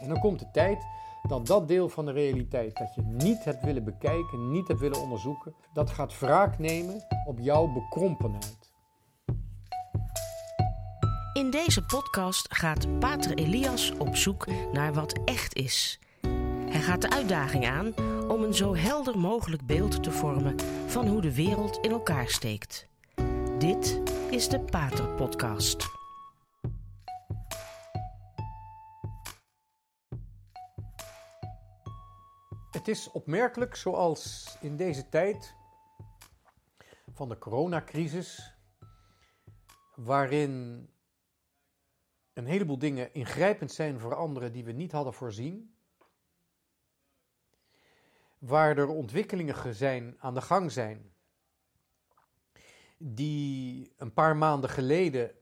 En dan komt de tijd dat dat deel van de realiteit dat je niet hebt willen bekijken, niet hebt willen onderzoeken, dat gaat wraak nemen op jouw bekrompenheid. In deze podcast gaat Pater Elias op zoek naar wat echt is. Hij gaat de uitdaging aan om een zo helder mogelijk beeld te vormen van hoe de wereld in elkaar steekt. Dit is de Pater Podcast. Het is opmerkelijk zoals in deze tijd van de coronacrisis, waarin een heleboel dingen ingrijpend zijn voor anderen die we niet hadden voorzien, waar er ontwikkelingen zijn, aan de gang zijn, die een paar maanden geleden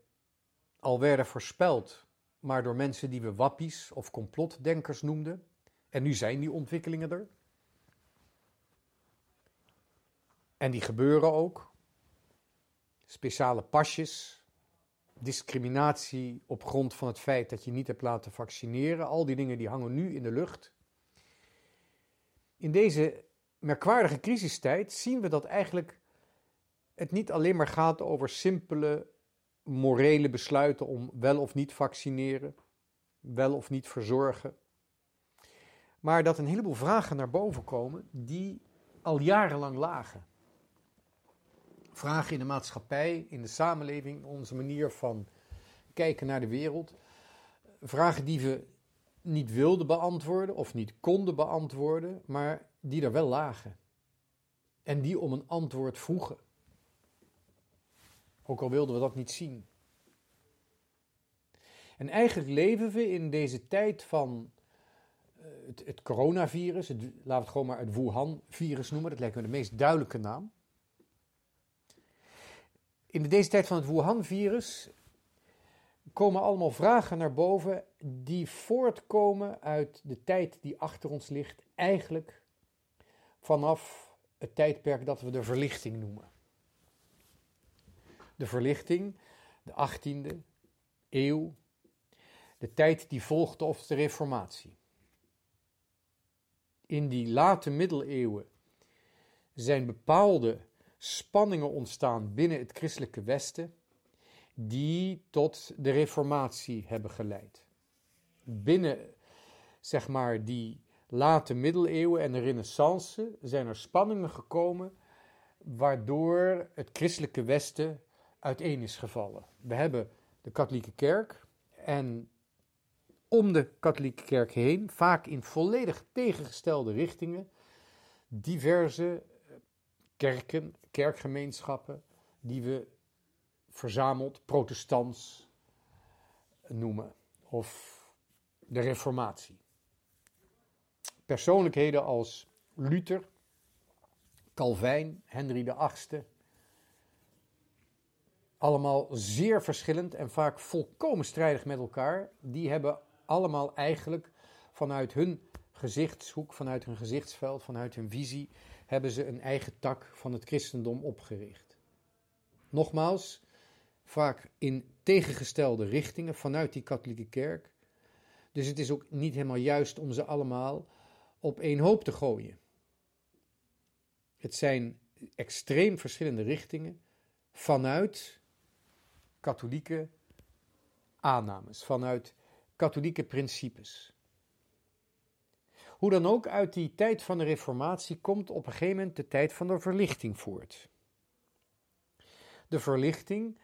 al werden voorspeld, maar door mensen die we wappies of complotdenkers noemden. En nu zijn die ontwikkelingen er. En die gebeuren ook. Speciale pasjes, discriminatie op grond van het feit dat je niet hebt laten vaccineren. Al die dingen die hangen nu in de lucht. In deze merkwaardige crisistijd zien we dat eigenlijk het niet alleen maar gaat over simpele morele besluiten om wel of niet vaccineren, wel of niet verzorgen. Maar dat een heleboel vragen naar boven komen die al jarenlang lagen. Vragen in de maatschappij, in de samenleving, onze manier van kijken naar de wereld. Vragen die we niet wilden beantwoorden of niet konden beantwoorden, maar die er wel lagen. En die om een antwoord vroegen. Ook al wilden we dat niet zien. En eigenlijk leven we in deze tijd van het, het, coronavirus, laten we het gewoon maar het Wuhan-virus noemen, dat lijkt me de meest duidelijke naam. In deze tijd van het Wuhan-virus komen allemaal vragen naar boven die voortkomen uit de tijd die achter ons ligt, eigenlijk vanaf het tijdperk dat we de verlichting noemen. De verlichting, de 18e eeuw, de tijd die volgde op de Reformatie. In die late middeleeuwen zijn bepaalde spanningen ontstaan binnen het christelijke Westen die tot de Reformatie hebben geleid. Binnen, zeg maar, die late middeleeuwen en de Renaissance zijn er spanningen gekomen waardoor het christelijke Westen uiteen is gevallen. We hebben de katholieke kerk en om de katholieke kerk heen, vaak in volledig tegengestelde richtingen, diverse kerken, kerkgemeenschappen, die we verzameld protestants noemen, of de Reformatie. Persoonlijkheden als Luther, Calvijn, Henry VIII, allemaal zeer verschillend en vaak volkomen strijdig met elkaar, die hebben allemaal eigenlijk vanuit hun gezichtshoek, vanuit hun gezichtsveld, vanuit hun visie, hebben ze een eigen tak van het christendom opgericht. Nogmaals, vaak in tegengestelde richtingen vanuit die katholieke kerk. Dus het is ook niet helemaal juist om ze allemaal op één hoop te gooien. Het zijn extreem verschillende richtingen vanuit katholieke aannames, vanuit katholieke principes. Hoe dan ook, uit die tijd van de Reformatie komt op een gegeven moment de tijd van de verlichting voort. De verlichting,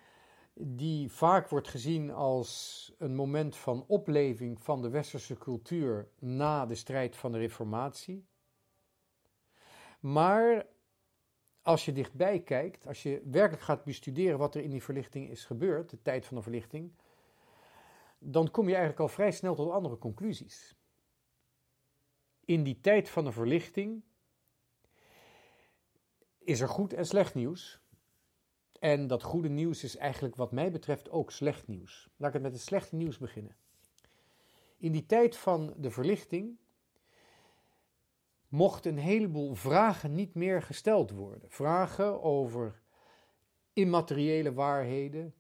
die vaak wordt gezien als een moment van opleving van de westerse cultuur na de strijd van de Reformatie. Maar als je dichtbij kijkt, als je werkelijk gaat bestuderen wat er in die verlichting is gebeurd, de tijd van de verlichting, dan kom je eigenlijk al vrij snel tot andere conclusies. In die tijd van de verlichting is er goed en slecht nieuws. En dat goede nieuws is eigenlijk wat mij betreft ook slecht nieuws. Laat ik het met het slechte nieuws beginnen. In die tijd van de verlichting mochten een heleboel vragen niet meer gesteld worden. Vragen over immateriële waarheden,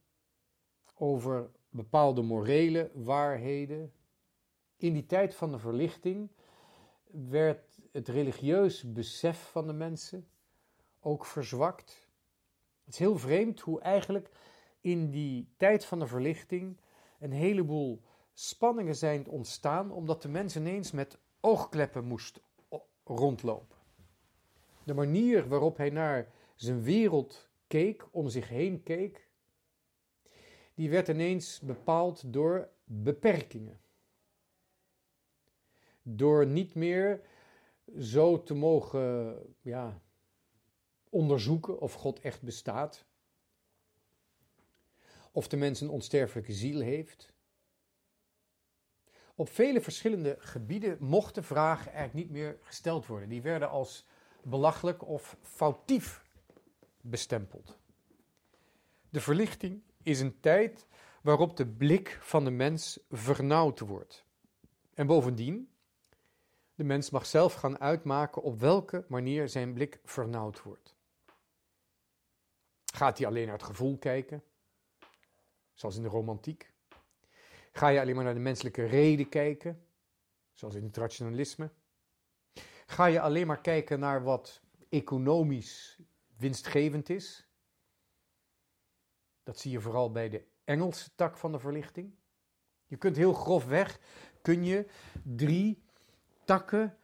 over bepaalde morele waarheden, in die tijd van de verlichting werd het religieus besef van de mensen ook verzwakt. Het is heel vreemd hoe eigenlijk in die tijd van de verlichting een heleboel spanningen zijn ontstaan, omdat de mens ineens met oogkleppen moest rondlopen. De manier waarop hij naar zijn wereld keek, om zich heen keek, die werd ineens bepaald door beperkingen. Door niet meer zo te mogen ja, onderzoeken of God echt bestaat. Of de mens een onsterfelijke ziel heeft. Op vele verschillende gebieden mochten vragen eigenlijk niet meer gesteld worden. Die werden als belachelijk of foutief bestempeld. De verlichting is een tijd waarop de blik van de mens vernauwd wordt. En bovendien, de mens mag zelf gaan uitmaken op welke manier zijn blik vernauwd wordt. Gaat hij alleen naar het gevoel kijken, zoals in de romantiek? Ga je alleen maar naar de menselijke reden kijken, zoals in het rationalisme? Ga je alleen maar kijken naar wat economisch winstgevend is? Dat zie je vooral bij de Engelse tak van de verlichting. Je kunt heel grofweg, kun je drie takken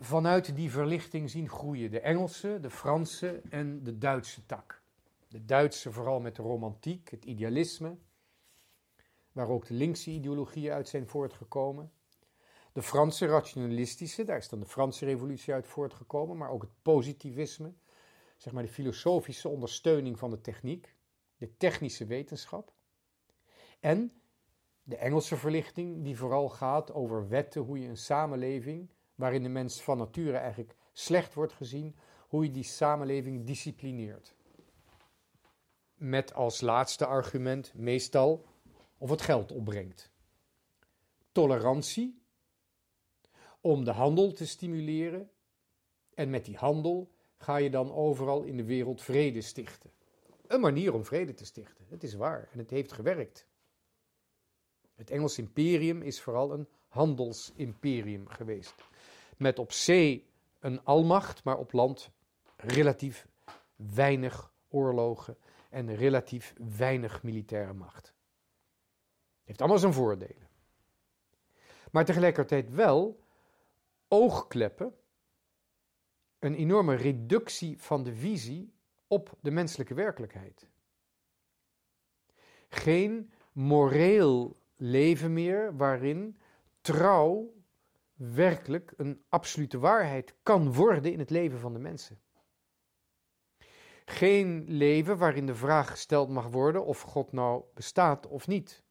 vanuit die verlichting zien groeien. De Engelse, de Franse en de Duitse tak. De Duitse vooral met de romantiek, het idealisme, waar ook de linkse ideologieën uit zijn voortgekomen. De Franse rationalistische, daar is dan de Franse revolutie uit voortgekomen, maar ook het positivisme, zeg maar de filosofische ondersteuning van de techniek, de technische wetenschap. En de Engelse verlichting, die vooral gaat over wetten, hoe je een samenleving, waarin de mens van nature eigenlijk slecht wordt gezien, hoe je die samenleving disciplineert. Met als laatste argument meestal of het geld opbrengt. Tolerantie, om de handel te stimuleren. En met die handel ga je dan overal in de wereld vrede stichten. Een manier om vrede te stichten. Het is waar en het heeft gewerkt. Het Engels imperium is vooral een handelsimperium geweest. Met op zee een almacht, maar op land relatief weinig oorlogen en relatief weinig militaire macht. Heeft allemaal zijn voordelen. Maar tegelijkertijd wel oogkleppen, een enorme reductie van de visie op de menselijke werkelijkheid. Geen moreel leven meer waarin trouw werkelijk een absolute waarheid kan worden in het leven van de mensen. Geen leven waarin de vraag gesteld mag worden of God nou bestaat of niet.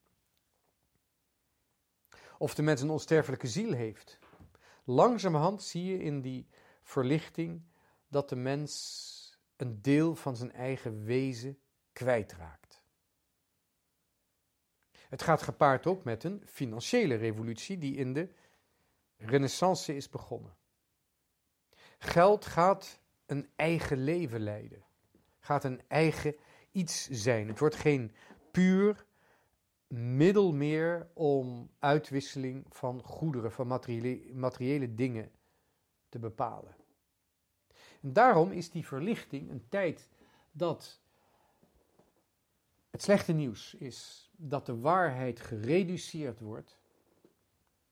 Of de mens een onsterfelijke ziel heeft. Langzamerhand zie je in die verlichting dat de mens een deel van zijn eigen wezen kwijtraakt. Het gaat gepaard ook met een financiële revolutie die in de Renaissance is begonnen. Geld gaat een eigen leven leiden, gaat een eigen iets zijn. Het wordt geen puur middel meer om uitwisseling van goederen, van materiële, materiële dingen te bepalen. En daarom is die verlichting een tijd dat het slechte nieuws is dat de waarheid gereduceerd wordt,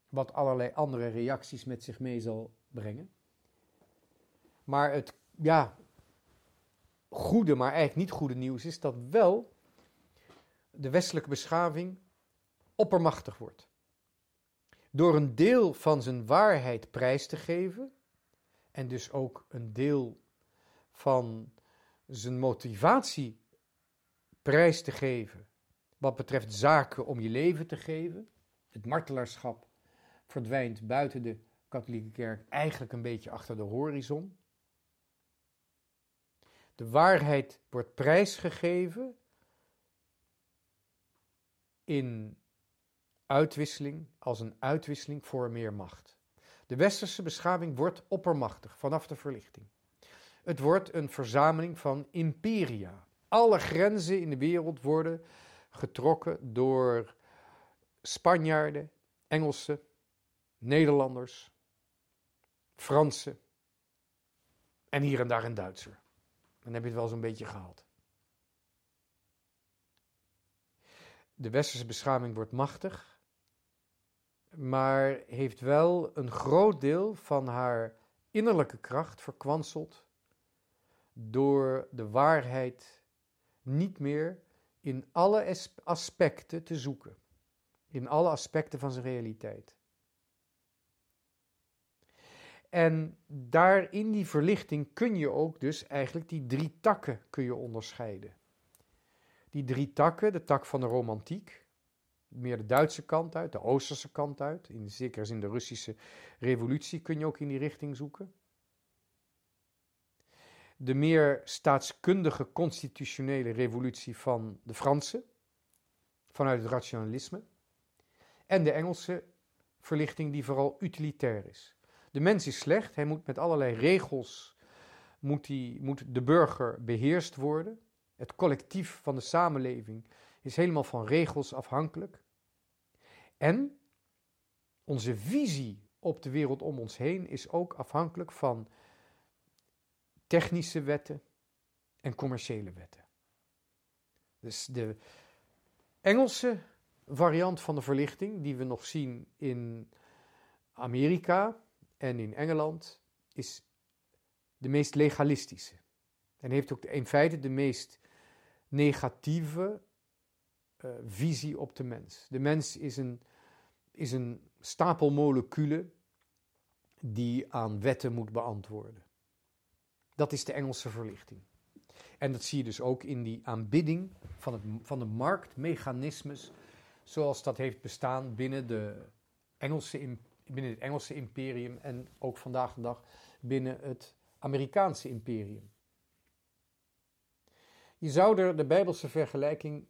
wat allerlei andere reacties met zich mee zal brengen. Maar het ja, goede, maar eigenlijk niet goede nieuws is dat wel de westelijke beschaving oppermachtig wordt. Door een deel van zijn waarheid prijs te geven en dus ook een deel van zijn motivatie prijs te geven wat betreft zaken om je leven te geven. Het martelaarschap verdwijnt buiten de katholieke kerk eigenlijk een beetje achter de horizon. De waarheid wordt prijsgegeven in uitwisseling als een uitwisseling voor meer macht. De westerse beschaving wordt oppermachtig vanaf de verlichting. Het wordt een verzameling van imperia. Alle grenzen in de wereld worden getrokken door Spanjaarden, Engelsen, Nederlanders, Fransen en hier en daar een Duitser. Dan heb je het wel zo'n beetje gehaald. De westerse beschaving wordt machtig, maar heeft wel een groot deel van haar innerlijke kracht verkwanseld door de waarheid niet meer in alle aspecten te zoeken. In alle aspecten van zijn realiteit. En daar in die verlichting kun je ook dus eigenlijk die drie takken kun je onderscheiden. Die drie takken, de tak van de romantiek, meer de Duitse kant uit, de Oosterse kant uit, in zekere zin de Russische revolutie kun je ook in die richting zoeken. De meer staatskundige constitutionele revolutie van de Fransen, vanuit het rationalisme. En de Engelse verlichting die vooral utilitair is. De mens is slecht, hij moet met allerlei regels, moet, hij, moet de burger beheerst worden. Het collectief van de samenleving is helemaal van regels afhankelijk. En onze visie op de wereld om ons heen is ook afhankelijk van technische wetten en commerciële wetten. Dus de Engelse variant van de verlichting, die we nog zien in Amerika en in Engeland, is de meest legalistische. En heeft ook in feite de meest negatieve uh, visie op de mens. De mens is een, is een stapel moleculen die aan wetten moet beantwoorden. Dat is de Engelse verlichting. En dat zie je dus ook in die aanbidding van, het, van de marktmechanismes, zoals dat heeft bestaan binnen, de Engelse, binnen het Engelse imperium en ook vandaag de dag binnen het Amerikaanse imperium. Je zou er de Bijbelse vergelijking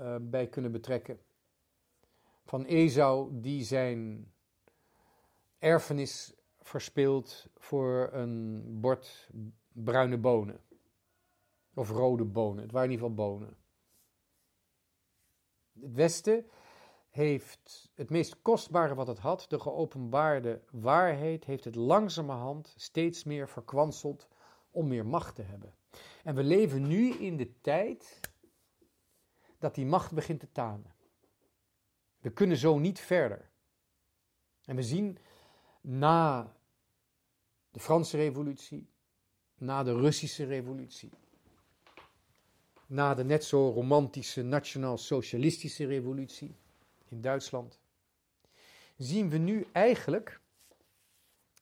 uh, bij kunnen betrekken. Van Esau die zijn erfenis verspeelt voor een bord bruine bonen. Of rode bonen, het waren in ieder geval bonen. Het Westen heeft het meest kostbare wat het had, de geopenbaarde waarheid, heeft het langzamerhand steeds meer verkwanseld om meer macht te hebben. En we leven nu in de tijd dat die macht begint te tanen. We kunnen zo niet verder. En we zien na de Franse Revolutie, na de Russische Revolutie, na de net zo romantische nationaal-socialistische revolutie in Duitsland, zien we nu eigenlijk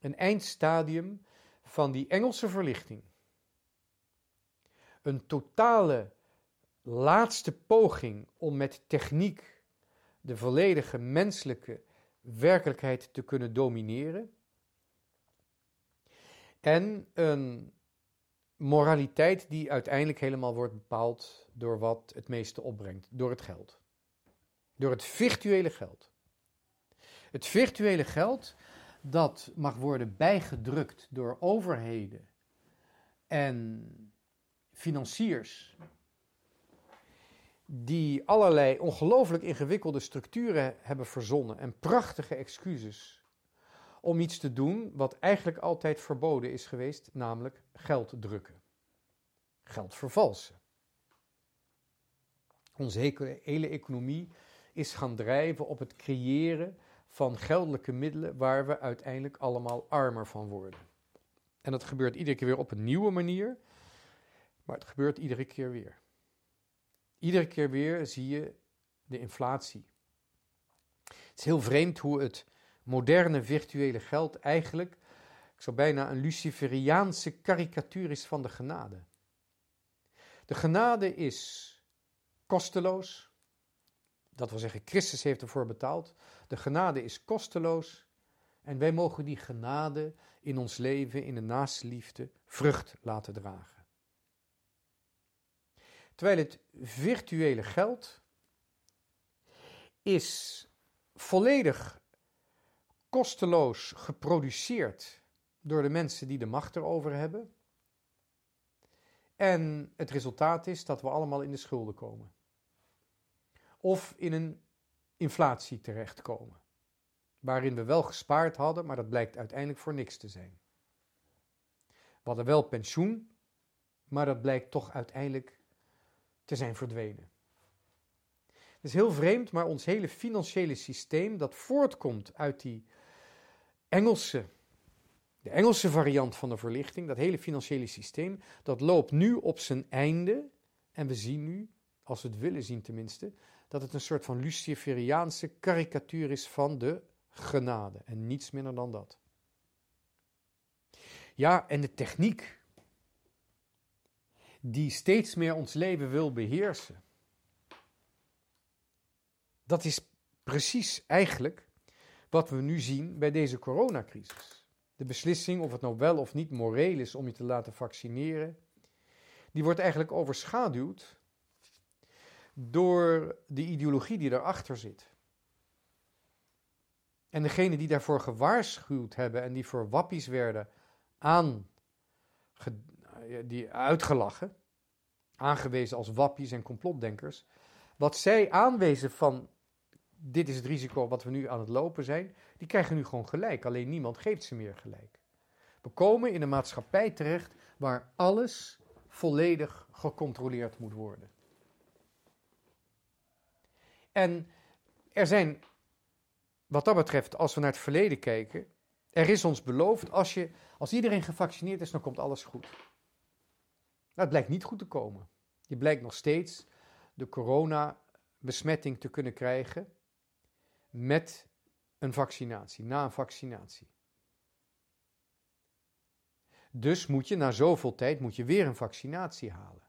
een eindstadium van die Engelse verlichting. Een totale laatste poging om met techniek de volledige menselijke werkelijkheid te kunnen domineren. En een moraliteit die uiteindelijk helemaal wordt bepaald door wat het meeste opbrengt, door het geld. Door het virtuele geld. Het virtuele geld dat mag worden bijgedrukt door overheden en financiers die allerlei ongelooflijk ingewikkelde structuren hebben verzonnen en prachtige excuses om iets te doen wat eigenlijk altijd verboden is geweest, namelijk geld drukken. Geld vervalsen. Onze hele economie is gaan drijven op het creëren van geldelijke middelen waar we uiteindelijk allemaal armer van worden. En dat gebeurt iedere keer weer op een nieuwe manier, maar het gebeurt iedere keer weer. Iedere keer weer zie je de inflatie. Het is heel vreemd hoe het moderne virtuele geld eigenlijk, ik zou bijna een Luciferiaanse karikatuur is van de genade. De genade is kosteloos. Dat wil zeggen, Christus heeft ervoor betaald. De genade is kosteloos. En wij mogen die genade in ons leven, in de naaste liefde, vrucht laten dragen. Terwijl het virtuele geld is volledig kosteloos geproduceerd door de mensen die de macht erover hebben. En het resultaat is dat we allemaal in de schulden komen. Of in een inflatie terechtkomen. waarin we wel gespaard hadden, maar dat blijkt uiteindelijk voor niks te zijn. We hadden wel pensioen, maar dat blijkt toch uiteindelijk te zijn verdwenen. Het is heel vreemd, maar ons hele financiële systeem, dat voortkomt uit die Engelse, de Engelse variant van de verlichting, dat hele financiële systeem, dat loopt nu op zijn einde. En we zien nu, als we het willen zien tenminste, dat het een soort van Luciferiaanse karikatuur is van de genade. En niets minder dan dat. Ja, en de techniek, die steeds meer ons leven wil beheersen. Dat is precies eigenlijk wat we nu zien bij deze coronacrisis. De beslissing of het nou wel of niet moreel is om je te laten vaccineren, die wordt eigenlijk overschaduwd door de ideologie die daarachter zit. En degene die daarvoor gewaarschuwd hebben en die voor wappies werden aan, die uitgelachen, aangewezen als wappies en complotdenkers, wat zij aanwezen van dit is het risico wat we nu aan het lopen zijn, die krijgen nu gewoon gelijk. Alleen niemand geeft ze meer gelijk. We komen in een maatschappij terecht waar alles volledig gecontroleerd moet worden. En er zijn, wat dat betreft, als we naar het verleden kijken, er is ons beloofd, als, je, als iedereen gevaccineerd is, dan komt alles goed. Nou, het blijkt niet goed te komen. Je blijkt nog steeds de corona-besmetting te kunnen krijgen met een vaccinatie, na een vaccinatie. Dus moet je na zoveel tijd moet je weer een vaccinatie halen.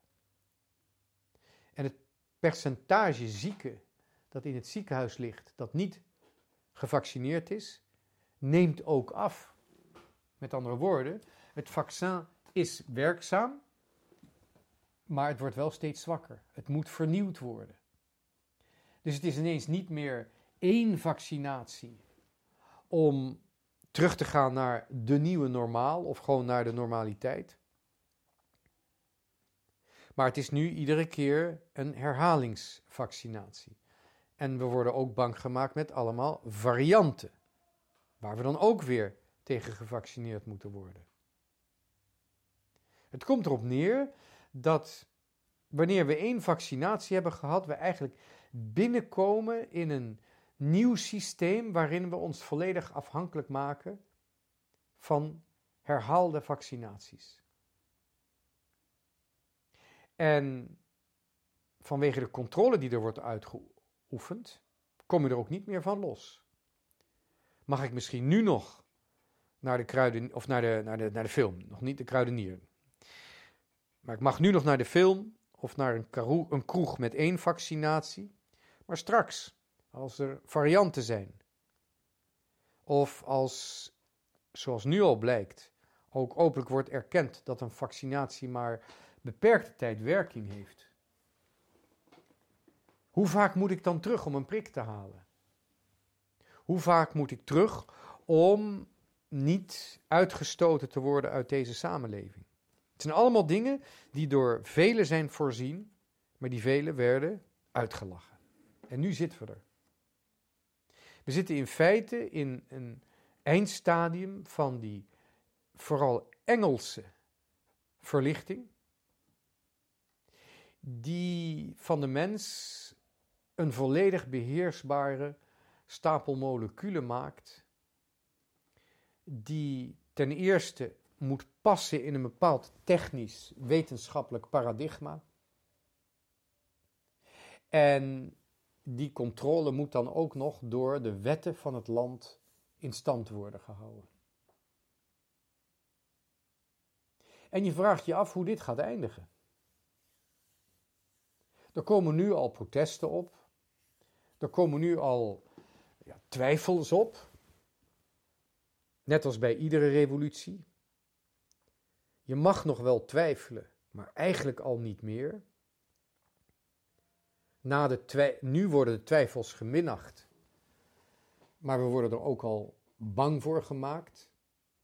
En het percentage zieken dat in het ziekenhuis ligt, dat niet gevaccineerd is, neemt ook af. Met andere woorden, het vaccin is werkzaam, maar het wordt wel steeds zwakker. Het moet vernieuwd worden. Dus het is ineens niet meer één vaccinatie om terug te gaan naar de nieuwe normaal of gewoon naar de normaliteit. Maar het is nu iedere keer een herhalingsvaccinatie. En we worden ook bang gemaakt met allemaal varianten, waar we dan ook weer tegen gevaccineerd moeten worden. Het komt erop neer dat wanneer we één vaccinatie hebben gehad, we eigenlijk binnenkomen in een nieuw systeem waarin we ons volledig afhankelijk maken van herhaalde vaccinaties. En vanwege de controle die er wordt uitgeoefend, kom je er ook niet meer van los. Mag ik misschien nu nog naar de, kruiden, of naar de, naar de, naar de film, nog niet de kruidenier. Maar ik mag nu nog naar de film of naar een, een kroeg met één vaccinatie. Maar straks, als er varianten zijn. Of als, zoals nu al blijkt, ook openlijk wordt erkend dat een vaccinatie maar beperkte tijd werking heeft. Hoe vaak moet ik dan terug om een prik te halen? Hoe vaak moet ik terug om niet uitgestoten te worden uit deze samenleving? Het zijn allemaal dingen die door velen zijn voorzien, maar die velen werden uitgelachen. En nu zitten we er. We zitten in feite in een eindstadium van die vooral Engelse verlichting, die van de mens een volledig beheersbare stapel moleculen maakt, die ten eerste moet passen in een bepaald technisch wetenschappelijk paradigma. En die controle moet dan ook nog door de wetten van het land in stand worden gehouden. En je vraagt je af hoe dit gaat eindigen. Er komen nu al protesten op. Er komen nu al ja, twijfels op. Net als bij iedere revolutie. Je mag nog wel twijfelen, maar eigenlijk al niet meer. Na de nu worden de twijfels geminacht, maar we worden er ook al bang voor gemaakt.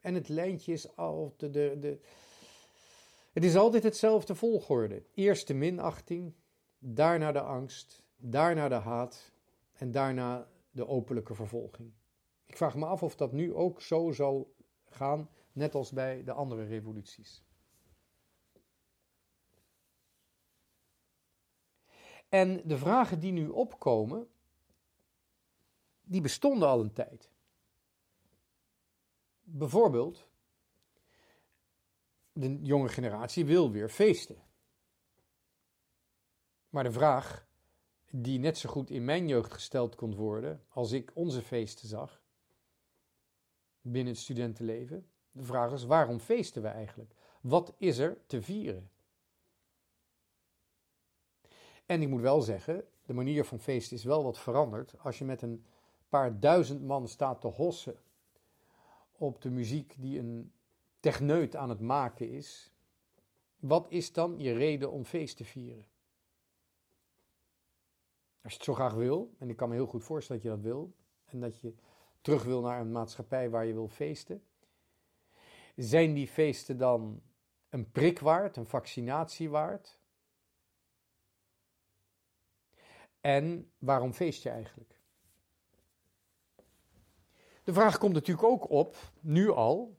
En het lijntje is altijd de, de, het is altijd hetzelfde volgorde. Eerst de minachting, daarna de angst, daarna de haat en daarna de openlijke vervolging. Ik vraag me af of dat nu ook zo zal gaan, net als bij de andere revoluties. En de vragen die nu opkomen, die bestonden al een tijd. Bijvoorbeeld, de jonge generatie wil weer feesten. Maar de vraag die net zo goed in mijn jeugd gesteld kon worden als ik onze feesten zag binnen het studentenleven. De vraag is: waarom feesten we eigenlijk? Wat is er te vieren? En ik moet wel zeggen, de manier van feesten is wel wat veranderd. Als je met een paar duizend man staat te hossen op de muziek die een techneut aan het maken is, wat is dan je reden om feest te vieren? Als je het zo graag wil, en ik kan me heel goed voorstellen dat je dat wil, en dat je terug wil naar een maatschappij waar je wil feesten, zijn die feesten dan een prik waard, een vaccinatie waard? En waarom feest je eigenlijk? De vraag komt natuurlijk ook op, nu al,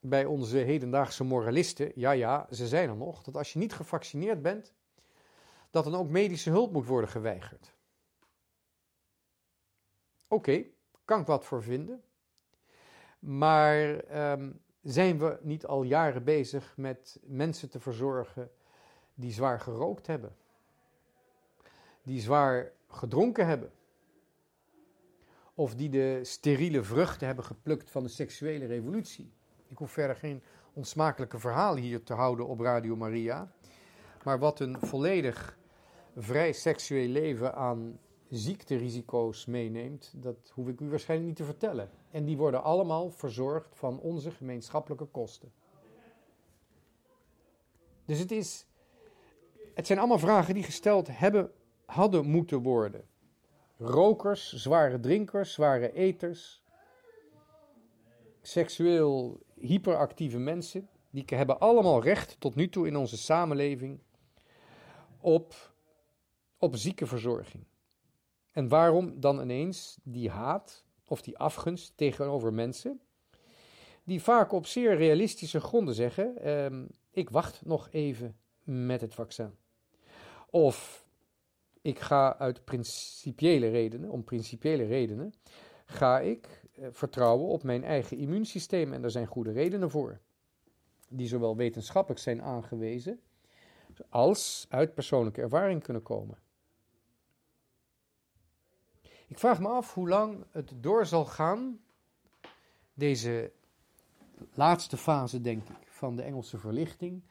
bij onze hedendaagse moralisten, ja ja, ze zijn er nog, dat als je niet gevaccineerd bent, dat dan ook medische hulp moet worden geweigerd. Oké, kan ik wat voor vinden. Maar ehm, zijn we niet al jaren bezig met mensen te verzorgen die zwaar gerookt hebben? Die zwaar gedronken hebben? Of die de steriele vruchten hebben geplukt van de seksuele revolutie? Ik hoef verder geen onsmakelijke verhalen hier te houden op Radio Maria. Maar wat een volledig vrij seksueel leven aan ziekterisico's meeneemt, dat hoef ik u waarschijnlijk niet te vertellen. En die worden allemaal verzorgd van onze gemeenschappelijke kosten. Dus het, is, het zijn allemaal vragen die gesteld hebben, hadden moeten worden. Rokers, zware drinkers, zware eters, seksueel hyperactieve mensen, die hebben allemaal recht tot nu toe in onze samenleving op, op ziekenverzorging. En waarom dan ineens die haat of die afgunst tegenover mensen, die vaak op zeer realistische gronden zeggen: ehm, Ik wacht nog even met het vaccin. Of ik ga uit principiële redenen, om principiële redenen, ga ik eh, vertrouwen op mijn eigen immuunsysteem. En daar zijn goede redenen voor, die zowel wetenschappelijk zijn aangewezen, als uit persoonlijke ervaring kunnen komen. Ik vraag me af hoe lang het door zal gaan, deze laatste fase, denk ik, van de Engelse verlichting,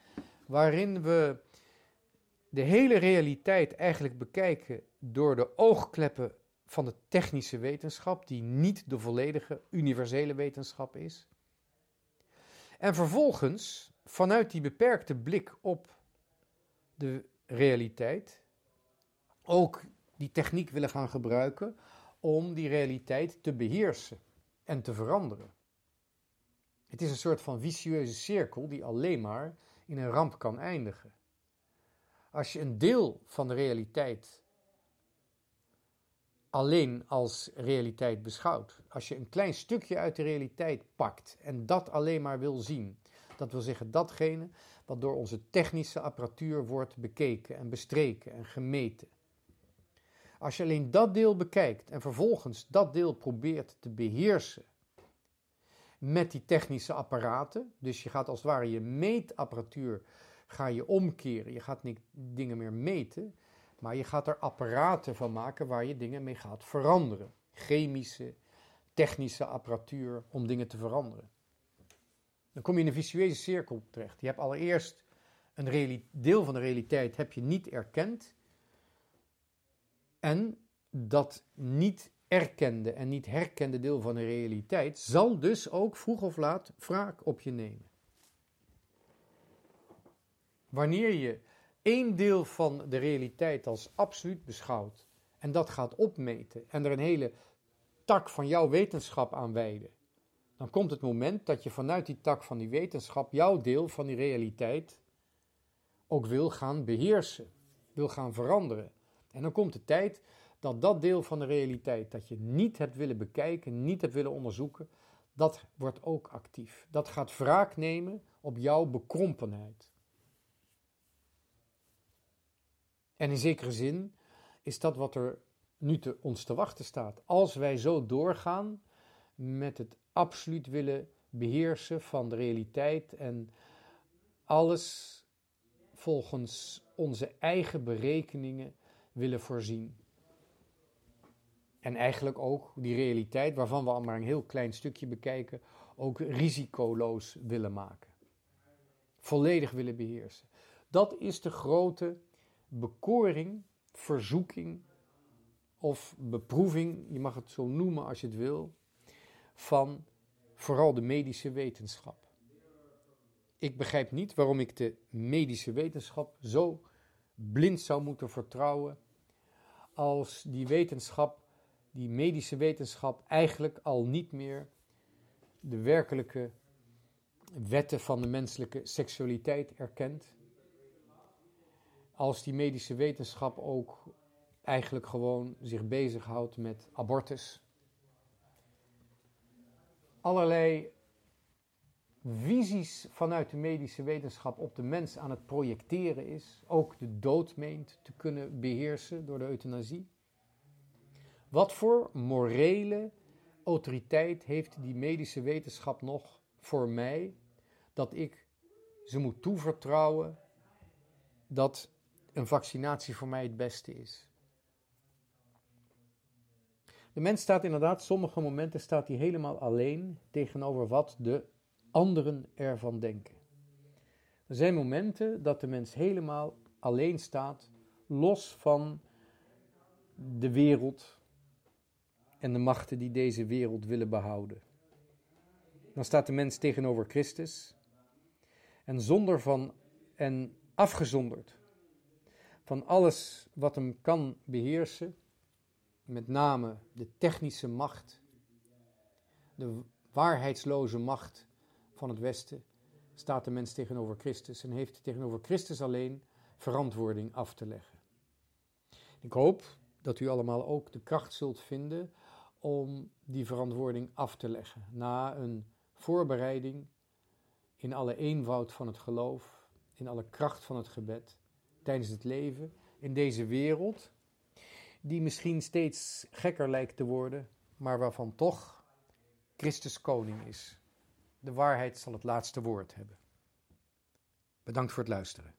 waarin we de hele realiteit eigenlijk bekijken door de oogkleppen van de technische wetenschap, die niet de volledige universele wetenschap is. En vervolgens, vanuit die beperkte blik op de realiteit, ook die techniek willen gaan gebruiken om die realiteit te beheersen en te veranderen. Het is een soort van vicieuze cirkel die alleen maar in een ramp kan eindigen. Als je een deel van de realiteit alleen als realiteit beschouwt, als je een klein stukje uit de realiteit pakt en dat alleen maar wil zien, dat wil zeggen datgene wat door onze technische apparatuur wordt bekeken en bestreken en gemeten. Als je alleen dat deel bekijkt en vervolgens dat deel probeert te beheersen met die technische apparaten, dus je gaat als het ware je meetapparatuur ga je omkeren, je gaat niet dingen meer meten, maar je gaat er apparaten van maken waar je dingen mee gaat veranderen. Chemische, technische apparatuur om dingen te veranderen. Dan kom je in een visuele cirkel terecht. Je hebt allereerst een deel van de realiteit heb je niet erkend. En dat niet erkende en niet herkende deel van de realiteit zal dus ook vroeg of laat wraak op je nemen. Wanneer je één deel van de realiteit als absoluut beschouwt en dat gaat opmeten en er een hele tak van jouw wetenschap aan wijden, dan komt het moment dat je vanuit die tak van die wetenschap jouw deel van die realiteit ook wil gaan beheersen, wil gaan veranderen. En dan komt de tijd dat dat deel van de realiteit dat je niet hebt willen bekijken, niet hebt willen onderzoeken, dat wordt ook actief. Dat gaat wraak nemen op jouw bekrompenheid. En in zekere zin is dat wat er nu te, ons te wachten staat. Als wij zo doorgaan met het absoluut willen beheersen van de realiteit en alles volgens onze eigen berekeningen willen voorzien. En eigenlijk ook die realiteit, waarvan we al maar een heel klein stukje bekijken, ook risicoloos willen maken. Volledig willen beheersen. Dat is de grote bekoring, verzoeking of beproeving, je mag het zo noemen als je het wil, van vooral de medische wetenschap. Ik begrijp niet waarom ik de medische wetenschap zo blind zou moeten vertrouwen als die wetenschap, die medische wetenschap, eigenlijk al niet meer de werkelijke wetten van de menselijke seksualiteit erkent. Als die medische wetenschap ook eigenlijk gewoon zich bezighoudt met abortus. Allerlei visies vanuit de medische wetenschap op de mens aan het projecteren is, ook de dood meent te kunnen beheersen door de euthanasie. Wat voor morele autoriteit heeft die medische wetenschap nog voor mij dat ik ze moet toevertrouwen dat een vaccinatie voor mij het beste is? De mens staat inderdaad, sommige momenten staat hij helemaal alleen tegenover wat de anderen ervan denken. Er zijn momenten dat de mens helemaal alleen staat, los van de wereld en de machten die deze wereld willen behouden. Dan staat de mens tegenover Christus en zonder van en afgezonderd van alles wat hem kan beheersen, met name de technische macht, de waarheidsloze macht van het Westen staat de mens tegenover Christus en heeft tegenover Christus alleen verantwoording af te leggen. Ik hoop dat u allemaal ook de kracht zult vinden om die verantwoording af te leggen na een voorbereiding in alle eenvoud van het geloof, in alle kracht van het gebed, tijdens het leven in deze wereld, die misschien steeds gekker lijkt te worden, maar waarvan toch Christus koning is. De waarheid zal het laatste woord hebben. Bedankt voor het luisteren.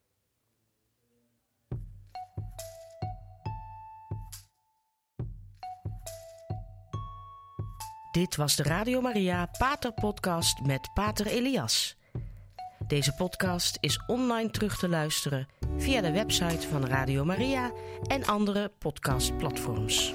Dit was de Radio Maria Pater Podcast met Pater Elias. Deze podcast is online terug te luisteren via de website van Radio Maria en andere podcastplatforms.